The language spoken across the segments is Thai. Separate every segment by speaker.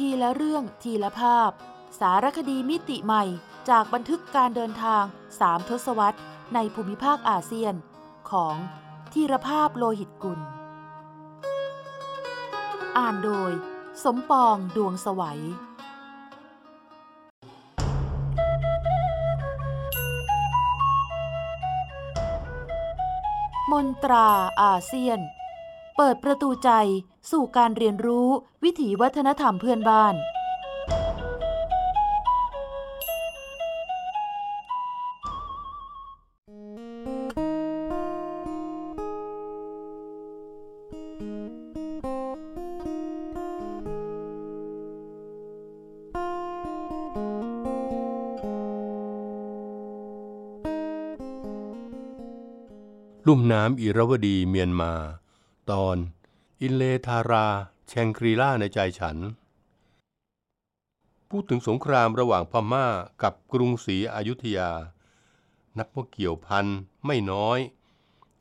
Speaker 1: ทีละเรื่องทีละภาพ สารคดีมิติใหม่จากบันทึกการเดินทางสามทศวรรษในภูมิภาคอาเซียน ของธีรภาพโลหิตกุล อ่านโดย สมปองดวงสวัยมนตราอาเซียน เปิดประตูใจ สู่การเรียนรู้วิถีวัฒนธรรมเพื่อนบ้าน
Speaker 2: ลุ่มน้ำอิรวดีเมียนมา ตอน อินเลทาราแชงกรีล่าในใจฉัน พูดถึงสงครามระหว่างพม่ากับกรุงศรีอยุธยา นับว่าเกี่ยวพันไม่น้อย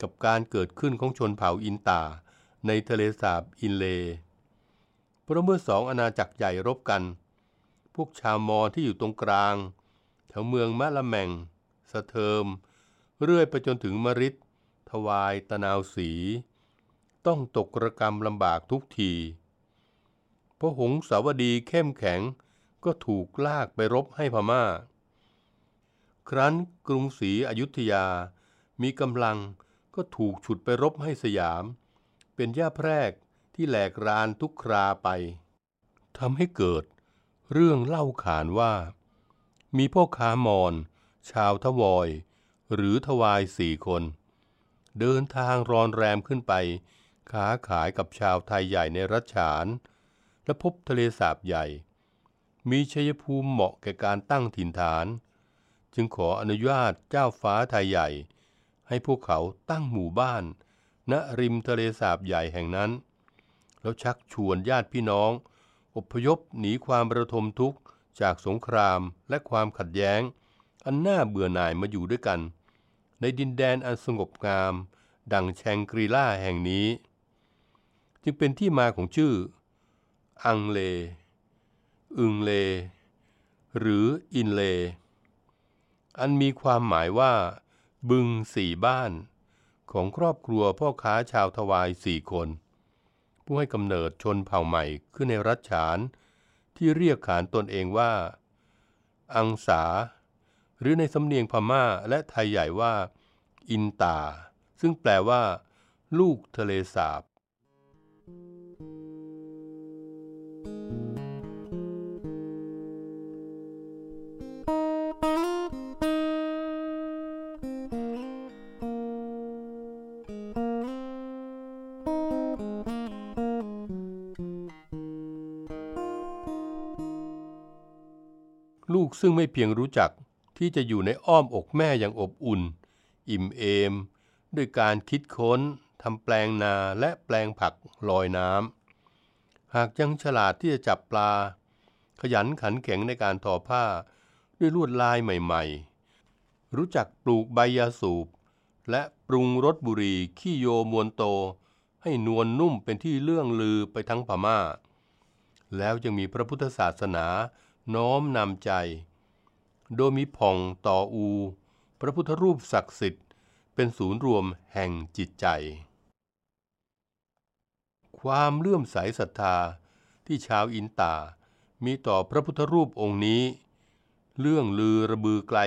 Speaker 2: กับการเกิดขึ้นของชนเผ่าอินตาในทะเลสาบอินเล เพราะเมื่อสองอาณาจักรใหญ่รบกัน พวกชาวมอที่อยู่ตรงกลาง แถวเมืองมะละแมงสะเทิม เรื่อยไปจนถึงมริดทวายตะนาวสี ต้องตกระกรรมลำบากทุกทีเพราะหงสาวดีเข้มแข็งก็ถูกลากไปรบให้พม่า ครั้นกรุงศรีอยุธยา มีกำลังก็ถูกฉุดไปรบให้สยาม เป็นย่าแพรกที่แหลกรานทุกคราไปทำให้เกิดเรื่องเล่าขานว่า มีพ่อค้ามอน ชาวทวอย หรือทวายสี่คน เดินทางรอนแรมขึ้นไป ค้าขายกับชาวไทยใหญ่ในรัชฉาน และพบทะเลสาบใหญ่ มีชัยภูมิเหมาะแก่การตั้งถิ่นฐาน จึงขออนุญาตเจ้าฟ้าไทยใหญ่ ให้พวกเขาตั้งหมู่บ้าน ณริมทะเลสาบใหญ่แห่งนั้น แล้วชักชวนญาติพี่น้อง อพยพหนีความระทมทุกข์จากสงครามและความขัดแย้ง อันน่าเบื่อหน่ายมาอยู่ด้วยกัน ในดินแดนอันสงบงาม ดังแชงกรีล่าแห่งนี้ จึงเป็นที่มาของชื่อ อังเล อึงเล หรืออินเล อันมีความหมายว่า บึงสี่บ้าน ของครอบครัวพ่อค้าชาวทวายสี่คน ผู้ให้กำเนิดชนเผ่าใหม่ขึ้นในรัฐฉาน ที่เรียกขานตนเองว่า อังสา หรือในสำเนียงพม่าและไทยใหญ่ว่า อินตา ซึ่งแปลว่า ลูกทะเลสาบ ลูกซึ่งไม่เพียงรู้จักที่จะอยู่ในอ้อมอกแม่อย่างอบอุ่น อิ่มเอม ด้วยการคิดค้น ทำแปลงนาและแปลงผักลอยน้ำ หากยังฉลาดที่จะจับปลา ขยันขันแข็งในการทอผ้าด้วยลวดลายใหม่ๆ รู้จักปลูกใบยาสูบ และปรุงรสบุรีขี้โยมวนโต ให้นวลนนุ่มเป็นที่เลื่องลือไปทั้งพม่า แล้วยังมีพระพุทธศาสนาน้อมนำใจ โดยมีผ่องต่ออู พระพุทธรูปศักดิ์สิทธิ์ เป็นศูนย์รวมแห่งจิตใจ ความเลื่อมใสศรัทธาที่ชาวอินตา มีต่อพระพุทธรูปองค์นี้ เรื่องลือระบือไกล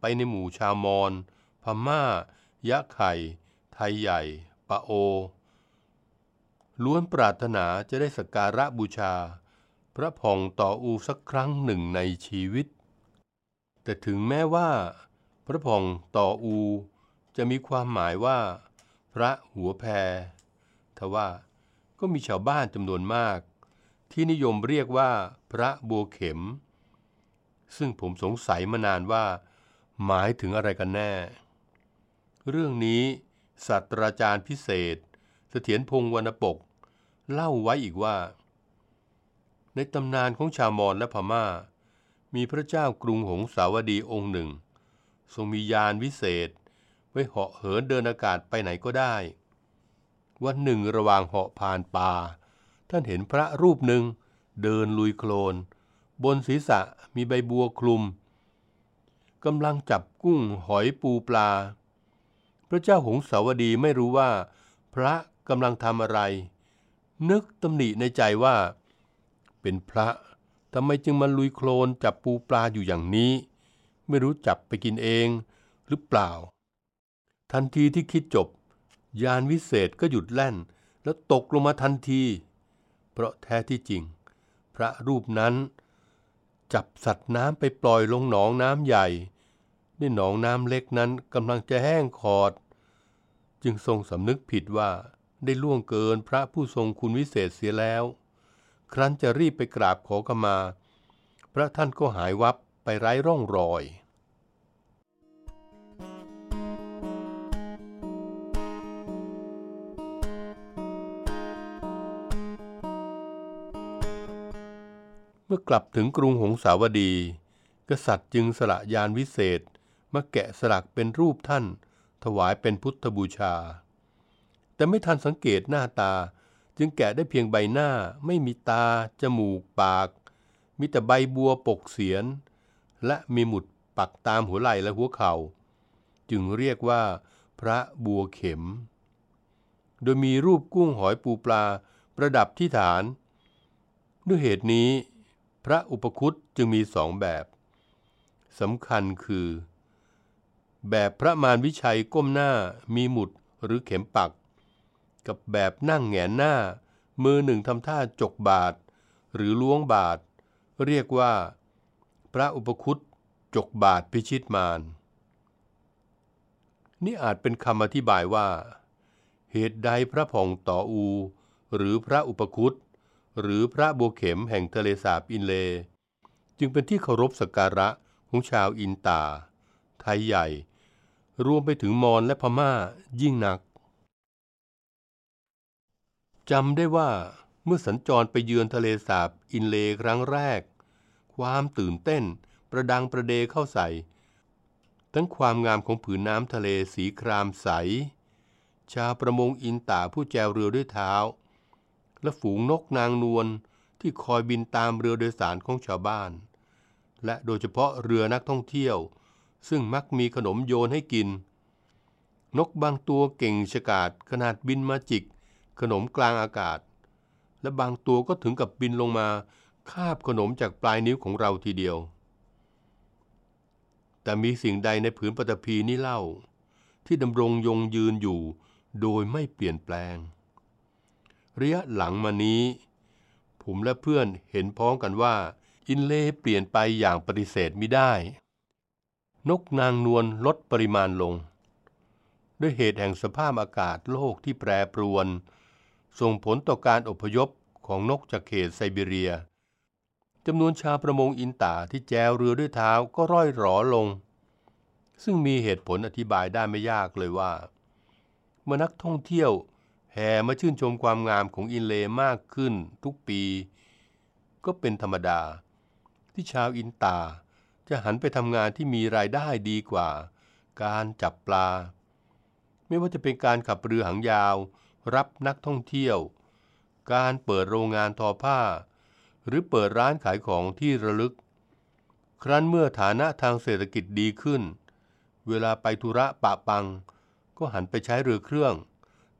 Speaker 2: ไปในหมู่ชาวมอญพม่ายะไข่ ไทยใหญ่ ปะโอ ล้วนปรารถนาจะได้สักการะบูชา พระผ่องต่ออูสักครั้งหนึ่งในชีวิต แต่ถึงแม้ว่า พระผ่องต่ออูจะมีความหมายว่า พระหัวแพรทว่า ก็มีชาวบ้านจำนวนมาก ที่นิยมเรียกว่า พระบัวเข็ม ซึ่งผมสงสัยมานานว่า หมายถึงอะไรกันแน่ เรื่องนี้ศาสตราจารย์พิเศษ เสถียรพงศ์วรรณปก เล่าไว้อีกว่า ในตำนานของชาวมอญและพม่า มีพระเจ้ากรุงหงสาวดีองค์หนึ่ง ทรงมียานวิเศษ ไว้เหาะเหินเดินอากาศไปไหนก็ได้ วันหนึ่งระหว่างเหาะผ่านป่า ท่านเห็นพระรูปหนึ่ง เดินลุยโคลน บนศีรษะมีใบบัวคลุมกำลังจับกุ้งหอยปูปลา พระเจ้าหงสาวดีไม่รู้ว่า พระกำลังทำอะไร นึกตำหนิในใจว่า เป็นพระทำไมจึงมาลุยโคลนจับปูปลาอยู่อย่างนี้ ไม่รู้จับไปกินเองหรือเปล่า ทันทีที่คิดจบ ยานวิเศษก็หยุดแล่น แล้วตกลงมาทันที เพราะแท้ที่จริง พระรูปนั้น จับสัตว์น้ำไปปล่อยลงหนองน้ำใหญ่ในหนองน้ำเล็กนั้นกำลังจะแห้งขอด จึงทรงสำนึกผิดว่าได้ล่วงเกินพระผู้ทรงคุณวิเศษเสียแล้ว ครั้นจะรีบไปกราบขอขมา พระท่านก็หายวับไปไร้ร่องรอย มื่อกลับถึงกรุงหงสาวดี กษัตริย์จึงสละยานวิเศษมาแกะสลักเป็นรูปท่าน ถวายเป็นพุทธบูชา แต่ไม่ทันสังเกตหน้าตาจึงแกะได้เพียงใบหน้าไม่มีตา จมูก ปาก มีแต่ใบบัวปกเสียน และมีหมุดปักตามหัวไหล่และหัวเขา่า จึงเรียกว่าพระบัวเข็ม โดยมีรูปกุ้งหอยปูปลาประดับที่ฐาน ด้วยเหตุนี้ พระอุปคุตจึงมีสองแบบสำคัญคือ แบบพระมารวิชัยก้มหน้ามีหมุดหรือเข็มปัก กับแบบนั่งแงนหน้า มือหนึ่งทำท่าจกบาท หรือล้วงบาท เรียกว่า พระอุปคุตจกบาทพิชิตมารนี่อาจเป็นคำอธิบายว่า เหตุใดพระผ่องต่ออู หรือพระอุปคุต หรือพระบัวเข็มแห่งทะเลสาบอินเล จึงเป็นที่เคารพสักการะของชาวอินตา ไทยใหญ่ รวมไปถึงมอญและพม่ายิ่งนักจำได้ว่าเมื่อสัญจรไปเยือนทะเลสาบอินเลครั้งแรก ความตื่นเต้นประดังประเดเข้าใส่ ทั้งความงามของผืนน้ำทะเลสีครามใส ชาวประมงอินตาผู้แจวเรือด้วยเท้า และฝูงนกนางนวลที่คอยบินตามเรือโดยสารของชาวบ้าน และโดยเฉพาะเรือนักท่องเที่ยว ซึ่งมักมีขนมโยนให้กิน นกบางตัวเก่งฉกาจขนาดบินมาจิก ขนมกลางอากาศ และบางตัวก็ถึงกับบินลงมาคาบขนมจากปลายนิ้วของเราทีเดียว แต่มีสิ่งใดในผืนปฐพีนี้เล่า ที่ดำรงยงยืนอยู่โดยไม่เปลี่ยนแปลง ระยะหลังมานี้ ผมและเพื่อนเห็นพ้องกันว่า อินเลเปลี่ยนไปอย่างปฏิเสธไม่ได้ นกนางนวลลดปริมาณลง ด้วยเหตุแห่งสภาพอากาศโลกที่แปรปรวน ส่งผลต่อการอพยพของนกจากเขตไซบีเรียจำนวนชาวประมงอินตาที่แจวเรือด้วยเท้าก็ร่อยหรอลง ซึ่งมีเหตุผลอธิบายได้ไม่ยากเลยว่า เมื่อนักท่องเที่ยว แห่มาชื่นชมความงามของอินเลมากขึ้นทุกปี ก็เป็นธรรมดา ที่ชาวอินตาจะหันไปทำงานที่มีรายได้ดีกว่า การจับปลา ไม่ว่าจะเป็นการขับเรือหางยาว รับนักท่องเที่ยว การเปิดโรงงานทอผ้า หรือเปิดร้านขายของที่ระลึก ครั้นเมื่อฐานะทางเศรษฐกิจดีขึ้น เวลาไปธุระปะปัง ก็หันไปใช้เรือเครื่อง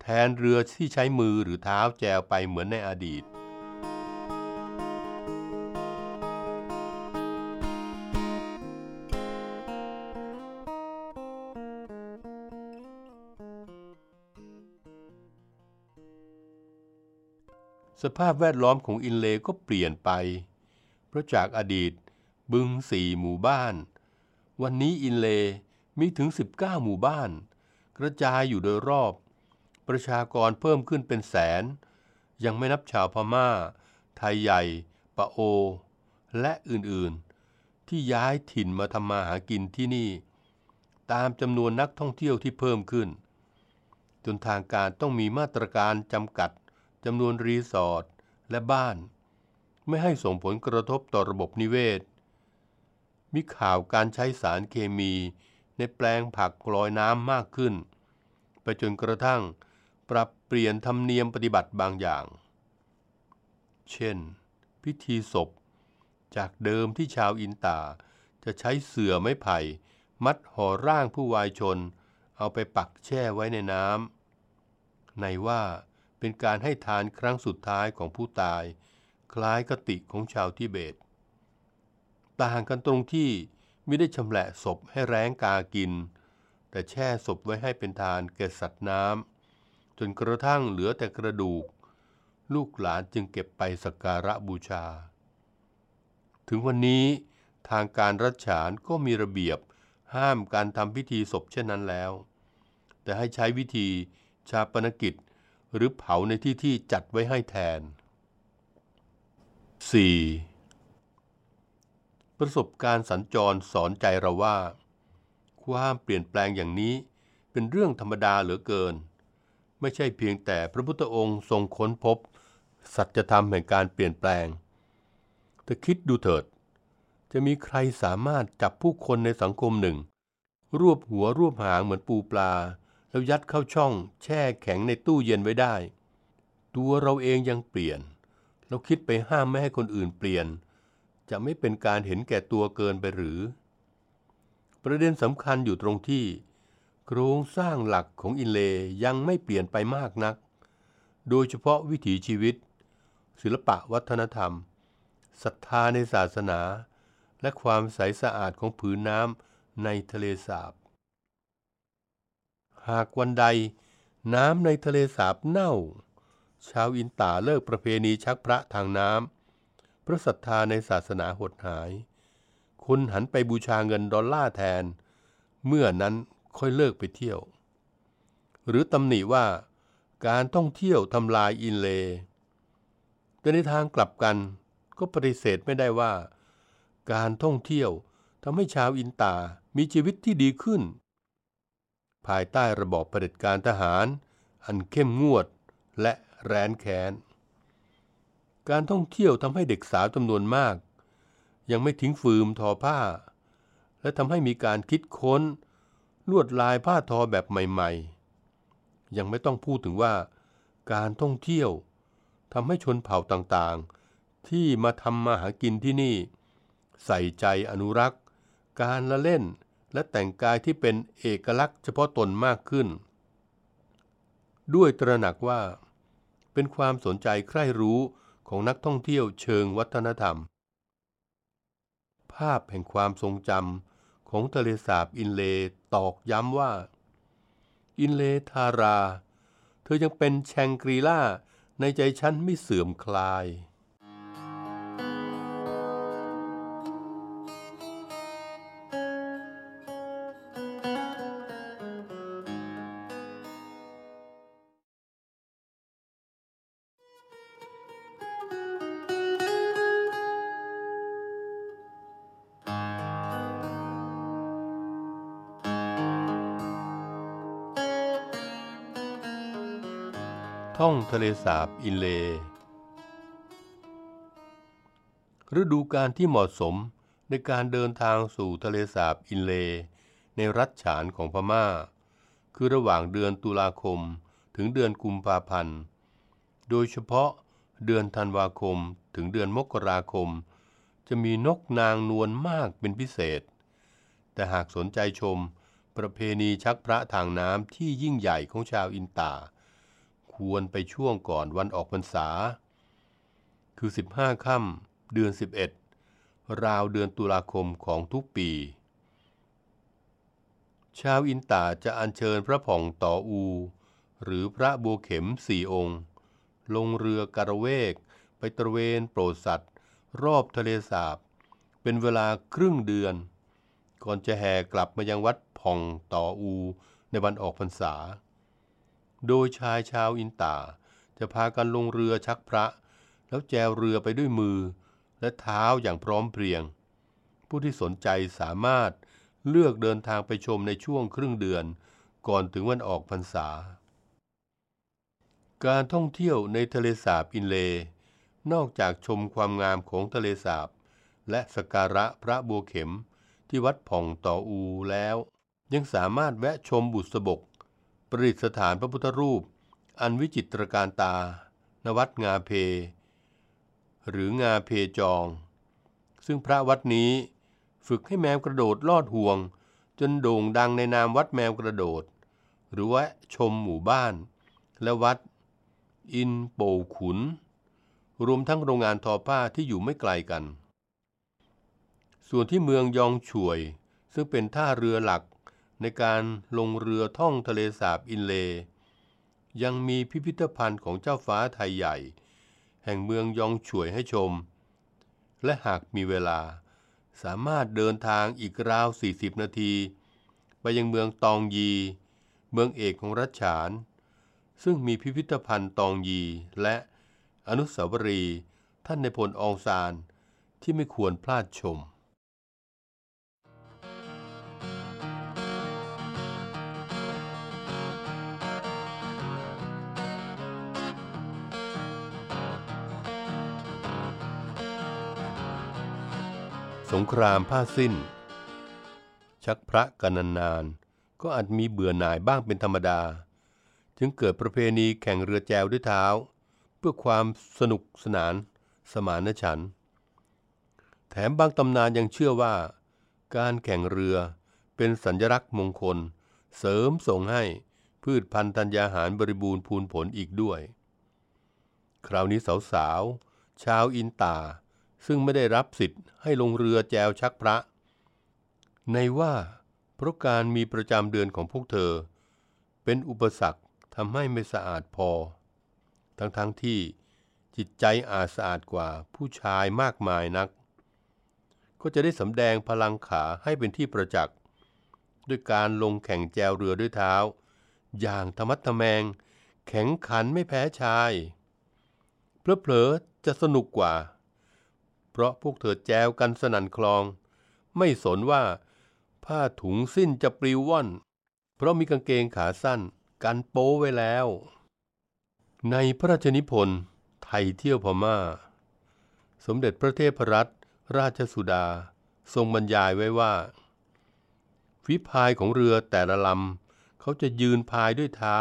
Speaker 2: แทนเรือที่ใช้มือหรือเท้าแจวไปเหมือนในอดีต สภาพแวดล้อมของอินเลก็เปลี่ยนไป เพราะจากอดีตบึงสี่หมู่บ้าน วันนี้อินเลมีถึง 19 หมู่บ้าน กระจายอยู่โดยรอบ ประชากรเพิ่มขึ้นเป็นแสน ยังไม่นับชาวพม่า ไทยใหญ่ ปะโอ และอื่นๆ ที่ย้ายถิ่นมาทำมาหากินที่นี่ ตามจำนวนนักท่องเที่ยวที่เพิ่มขึ้น จนทางการต้องมีมาตรการจำกัดจำนวนรีสอร์ทและบ้าน ไม่ให้ส่งผลกระทบต่อระบบนิเวศ มีข่าวการใช้สารเคมีในแปลงผักลอยน้ำมากขึ้น ไปจนกระทั่ง ปรับเปลี่ยนธรรมเนียมปฏิบัติบางอย่าง เช่น พิธีศพ จากเดิมที่ชาวอินตาจะใช้เสื่อไม้ไผ่ มัดห่อร่างผู้วายชน เอาไปปักแช่ไว้ในน้ำในว่าเป็นการให้ทานครั้งสุดท้ายของผู้ตาย คล้ายกติของชาวทิเบต ต่างกันตรงที่ไม่ได้ชำแหละศพให้แร้งกากิน แต่แช่ศพไว้ให้เป็นทานแก่สัตว์น้ำ จนกระทั่งเหลือแต่กระดูก ลูกหลานจึงเก็บไปสักการะบูชา ถึงวันนี้ทางการรัชฉานก็มีระเบียบห้ามการทำพิธีศพเช่นนั้นแล้ว แต่ให้ใช้วิธีชาปนกิจ หรือเผาในที่ที่จัดไว้ให้แทน 4. ประสบการณ์สัญจรสอนใจเราว่า ความเปลี่ยนแปลงอย่างนี้เป็นเรื่องธรรมดาเหลือเกิน ไม่ใช่เพียงแต่พระพุทธองค์ทรงค้นพบ สัจธรรมแห่งการเปลี่ยนแปลงแต่คิดดูเถิด จะมีใครสามารถจับผู้คนในสังคมหนึ่ง รวบหัวรวบหางเหมือนปูปลา แล้วยัดเข้าช่องแช่แข็งในตู้เย็นไว้ได้ ตัวเราเองยังเปลี่ยน เราคิดไปห้ามไม่ให้คนอื่นเปลี่ยน จะไม่เป็นการเห็นแก่ตัวเกินไปหรือ ประเด็นสำคัญอยู่ตรงที่ ครงสร้างหลักของอินเลย์ยังไม่เปลี่ยนไปมากนัก โดยเฉพาะวิถีชีวิต ศิลปะวัฒนธรรมศรัทธาในศาสนา และความใสสะอาดของผืนน้ำในทะเลสาบ หากวันใดน้ำในทะเลสาบเน่า ชาวอินตาเลิกประเพณีชักพระทางน้ำเพราะศรัทธาในศาสนาหดหายคุณหันไปบูชาเงินดอลลาร์แทน เมื่อนั้น ค่อยเลิกไปเที่ยว หรือตำหนิว่าการท่องเที่ยวทำลายอินเลแต่ในทางกลับกันก็ปฏิเสธไม่ได้ว่า การท่องเที่ยวทำให้ชาวอินตามีชีวิตที่ดีขึ้น ภายใต้ระบอบเผด็จการทหาร อันเข้มงวดและแร้นแค้น การท่องเที่ยวทำให้เด็กสาวจำนวนมาก ยังไม่ทิ้งฟืมทอผ้า และทำให้มีการคิดค้น ลวดลายผ้าทอแบบใหม่ ๆ ยังไม่ต้องพูดถึงว่า การท่องเที่ยวทำให้ชนเผ่าต่างๆ ที่มาทำมาหากินที่นี่ ใส่ใจอนุรักษ์ การละเล่นและแต่งกายที่เป็นเอกลักษณ์เฉพาะตนมากขึ้น ด้วยตระหนักว่า เป็นความสนใจใคร่รู้ของนักท่องเที่ยวเชิงวัฒนธรรม ภาพแห่งความทรงจำ ของทะเลสาบอินเลตอกย้ำว่า อินเลทารา เธอยังเป็นแชงกรีล่าในใจฉันไม่เสื่อมคลาย ท่องทะเลสาบอินเล ฤดูการที่เหมาะสมในการเดินทางสู่ทะเลสาบอินเล ในรัฐฉานของพม่า คือระหว่างเดือนตุลาคมถึงเดือนกุมภาพันธ์ โดยเฉพาะเดือนธันวาคมถึงเดือนมกราคม จะมีนกนางนวลมากเป็นพิเศษ แต่หากสนใจชมประเพณีชักพระทางน้ำที่ยิ่งใหญ่ของชาวอินตา ควรไปช่วงก่อนวันออกพรรษา คือ 15ค่ำเดือน 11 ราวเดือนตุลาคมของทุกปี ชาวอินตาจะอัญเชิญพระผ่องต่ออู หรือพระบัวเข็มสี่องค์ ลงเรือการะเวก ไปตระเวนโปรดสัตว์ รอบทะเลสาบ เป็นเวลาครึ่งเดือน ก่อนจะแห่กลับมายังวัดผ่องต่ออูในวันออกพรรษา โดยชายชาวอินตาจะพากันลงเรือชักพระ แล้วแจวเรือไปด้วยมือ และเท้าอย่างพร้อมเพรียง ผู้ที่สนใจสามารถเลือกเดินทางไปชมในช่วงครึ่งเดือน ก่อนถึงวันออกพรรษา การท่องเที่ยวในทะเลสาบอินเล นอกจากชมความงามของทะเลสาบ และสกการะพระบัวเข็มที่วัดผ่องต่ออูแล้ว ยังสามารถแวะชมบุษบก ประดิษฐานพระพุทธรูป อันวิจิตรการตา นวัดงาเพ หรืองาเพจอง ซึ่งพระวัดนี้ฝึกให้แมวกระโดดลอดห่วง จนโด่งดังในนามวัดแมวกระโดด หรือว่าชมหมู่บ้าน และวัด อินโปขุน รวมทั้งโรงงานทอผ้าที่อยู่ไม่ไกลกัน ส่วนที่เมืองยองช่วย ซึ่งเป็นท่าเรือหลัก ในการลงเรือท่องทะเลสาบอินเล ยังมีพิพิธภัณฑ์ของเจ้าฟ้าไทยใหญ่ แห่งเมืองยองช่วยให้ชม และหากมีเวลาสามารถเดินทางอีกราว 40 นาที ไปยังเมืองตองยี เมืองเอกของรัชฉาน ซึ่งมีพิพิธภัณฑ์ตองยีและอนุสาวรีย์ท่านในพลองซานที่ไม่ควรพลาดชม สงครามผ้าสิ้น ชักพระกันนานๆก็อาจมีเบื่อหน่ายบ้างเป็นธรรมดา จึงเกิดประเพณีแข่งเรือแจวด้วยเท้า เพื่อความสนุกสนานสมานฉันท์แถมบางตำนานยังเชื่อว่า การแข่งเรือเป็นสัญลักษณ์มงคล เสริมส่งให้พืชพันธุ์ธัญญาหารบริบูรณ์พูนผลอีกด้วย คราวนี้สาวๆชาวอินตา ซึ่งไม่ได้รับสิทธิ์ให้ลงเรือแจวชักพระ ในว่าเพราะการมีประจำเดือนของพวกเธอ เป็นอุปสรรคทำให้ไม่สะอาดพอ ทั้งๆทที่จิตใจอาจสะอาดกว่าผู้ชายมากมายนัก ก็จะได้สำแดงพลังขาให้เป็นที่ประจักษ์ด้วยการลงแข่งแจวเรือด้วยเท้า อย่างธรรมัดทแมง แข็งขันไม่แพ้ชายเพลอๆจะสนุกกว่า เพราะพวกเธอแจวกันสนั่นคลอง ไม่สนว่าผ้าถุงสิ้นจะปลิวว่อน เพราะมีกางเกงขาสั้นกันโป้ไว้แล้ว ในพระราชนิพนธ์ไทยเที่ยวพม่า สมเด็จพระเทพรัตนราชสุดาทรงบรรยายไว้ว่าฝีพายของเรือแต่ละลำเขาจะยืนพายด้วยเท้า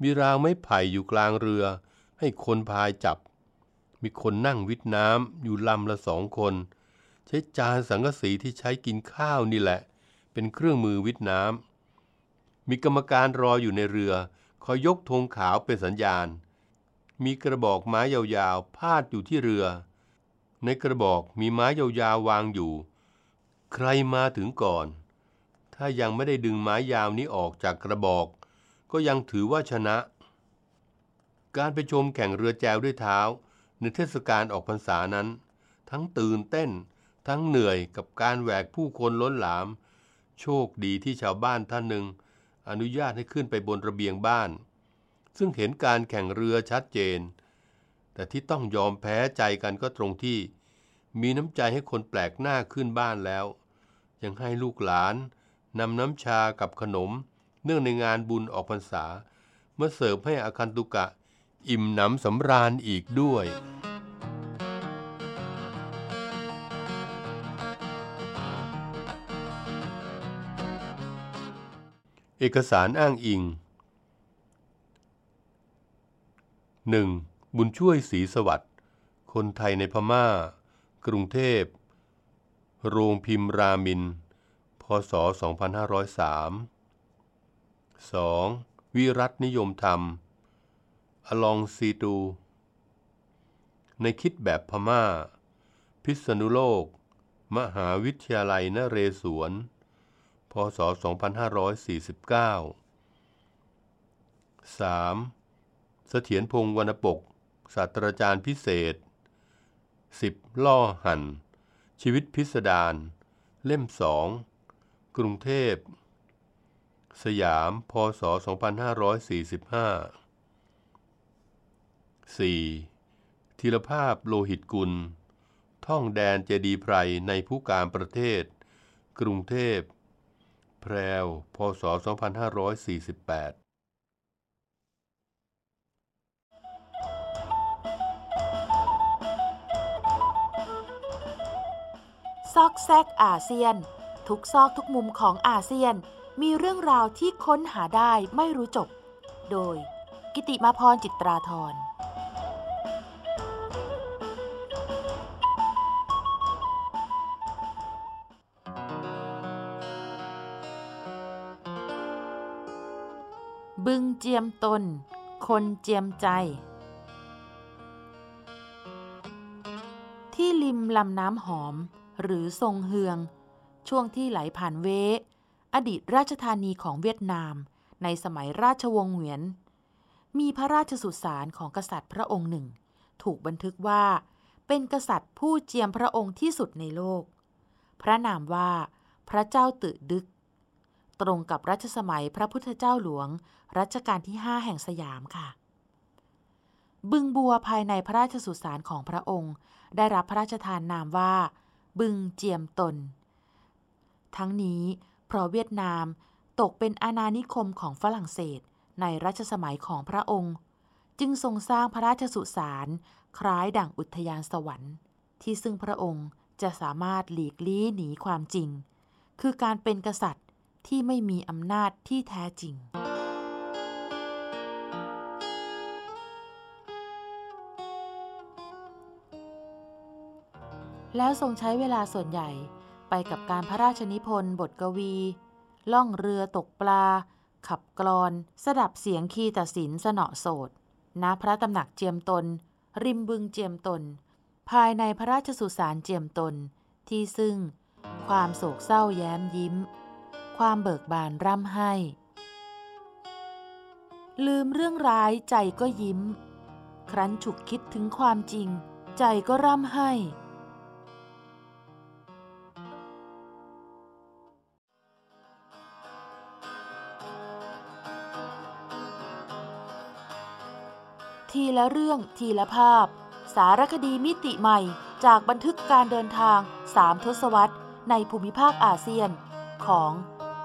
Speaker 2: มีรางไม้ไผ่อยู่กลางเรือให้คนพายจับ มีคนนั่งวิทน้ำอยู่ลำละสองคน ใช้จานสังกะสีที่ใช้กินข้าวนี่แหละ เป็นเครื่องมือวิทน้ำมีกรรมการรออยู่ในเรือ คอยยกธงขาวเป็นสัญญาณ มีกระบอกไม้ยาวๆ พาดอยู่ที่เรือ ในกระบอกมีไม้ยาวๆวางอยู่ ใครมาถึงก่อน ถ้ายังไม่ได้ดึงไม้ยาวนี้ออกจากกระบอก ก็ยังถือว่าชนะการไปชมแข่งเรือแจวด้วยเท้า ในเทศกาลออกพรรษานั้น ทั้งตื่นเต้น ทั้งเหนื่อยกับการแหวกผู้คนล้นหลาม โชคดีที่ชาวบ้านท่านหนึ่ง อนุญาตให้ขึ้นไปบนระเบียงบ้าน ซึ่งเห็นการแข่งเรือชัดเจน แต่ที่ต้องยอมแพ้ใจกันก็ตรงที่ มีน้ำใจให้คนแปลกหน้าขึ้นบ้านแล้ว ยังให้ลูกหลานนำน้ำชากับขนม เนื่องในงานบุญออกพรรษาเมื่อเสิร์ฟให้อาคันตุกะ อิ่มหนำสำราญอีกด้วย เอกสารอ้างอิง 1. บุญช่วยศรีสวัสดิ์ คนไทยในพม่า กรุงเทพ โรงพิมพ์รามิน พศ 2503 2. วิรัตนิยมธรรม อลองซีตู ในคิดแบบพม่า พิษณุโลก มหาวิทยาลัยนเรศวร พศ 2549 3. เสถียรพงศ์วรรณปกศาสตราจารย์พิเศษ 10. ล่อหัน ชีวิตพิสดารเล่มสอง กรุงเทพ สยาม พศ 2545 4. ธีรภาพโลหิตกุล ท่องแดนเจดีไพรในผู้การประเทศ กรุงเทพ แพรว พศ 2548
Speaker 1: ซอกแซกอาเซียน ทุกซอกทุกมุมของอาเซียนมีเรื่องราวที่ค้นหาได้ไม่รู้จบ โดย กิติมาพรจิตราธร เจียมตน คนเจียมใจ ที่ริมลำน้ำหอมหรือทรงเฮือง ช่วงที่ไหลผ่านเว อดีตราชธานีของเวียดนาม ในสมัยราชวงศ์เหวียน มีพระราชสุสานของกษัตริย์พระองค์หนึ่ง ถูกบันทึกว่าเป็นกษัตริย์ผู้เจียมพระองค์ที่สุดในโลก พระนามว่าพระเจ้าตึกดึก ตรงกับรัชสมัยพระพุทธเจ้าหลวง รัชกาลที่ 5 แห่งสยามค่ะ บึงบัวภายในพระราชสุสานของพระองค์ ได้รับพระราชทานนามว่า บึงเจียมตน ทั้งนี้เพราะเวียดนามตกเป็นอาณานิคมของฝรั่งเศสในรัชสมัยของพระองค์ จึงทรงสร้างพระราชสุสานคล้ายดั่งอุทยานสวรรค์ ที่ซึ่งพระองค์จะสามารถหลีกลี่หนีความจริง คือการเป็นกษัตริย์ ที่ไม่มีอำนาจที่แท้จริง แล้วทรงใช้เวลาส่วนใหญ่ไปกับการพระราชนิพนธ์บทกวี ล่องเรือตกปลา ขับกลอน สดับเสียงคีตศิลสนอโสดณพระตำหนักเจียมตน ริมบึงเจียมตน ภายในพระราชสุสานเจียมตน ที่ซึ่งความโศกเศร้าแย้มยิ้ม ความเบิกบานร่ำไห้ ลืมเรื่องร้ายใจก็ยิ้ม ครั้นฉุกคิดถึงความจริง ใจก็ร่ำไห้ทีละเรื่องทีละภาพ สารคดีมิติใหม่จากบันทึกการเดินทางสามทศวรรษในภูมิภาคอาเซียนของ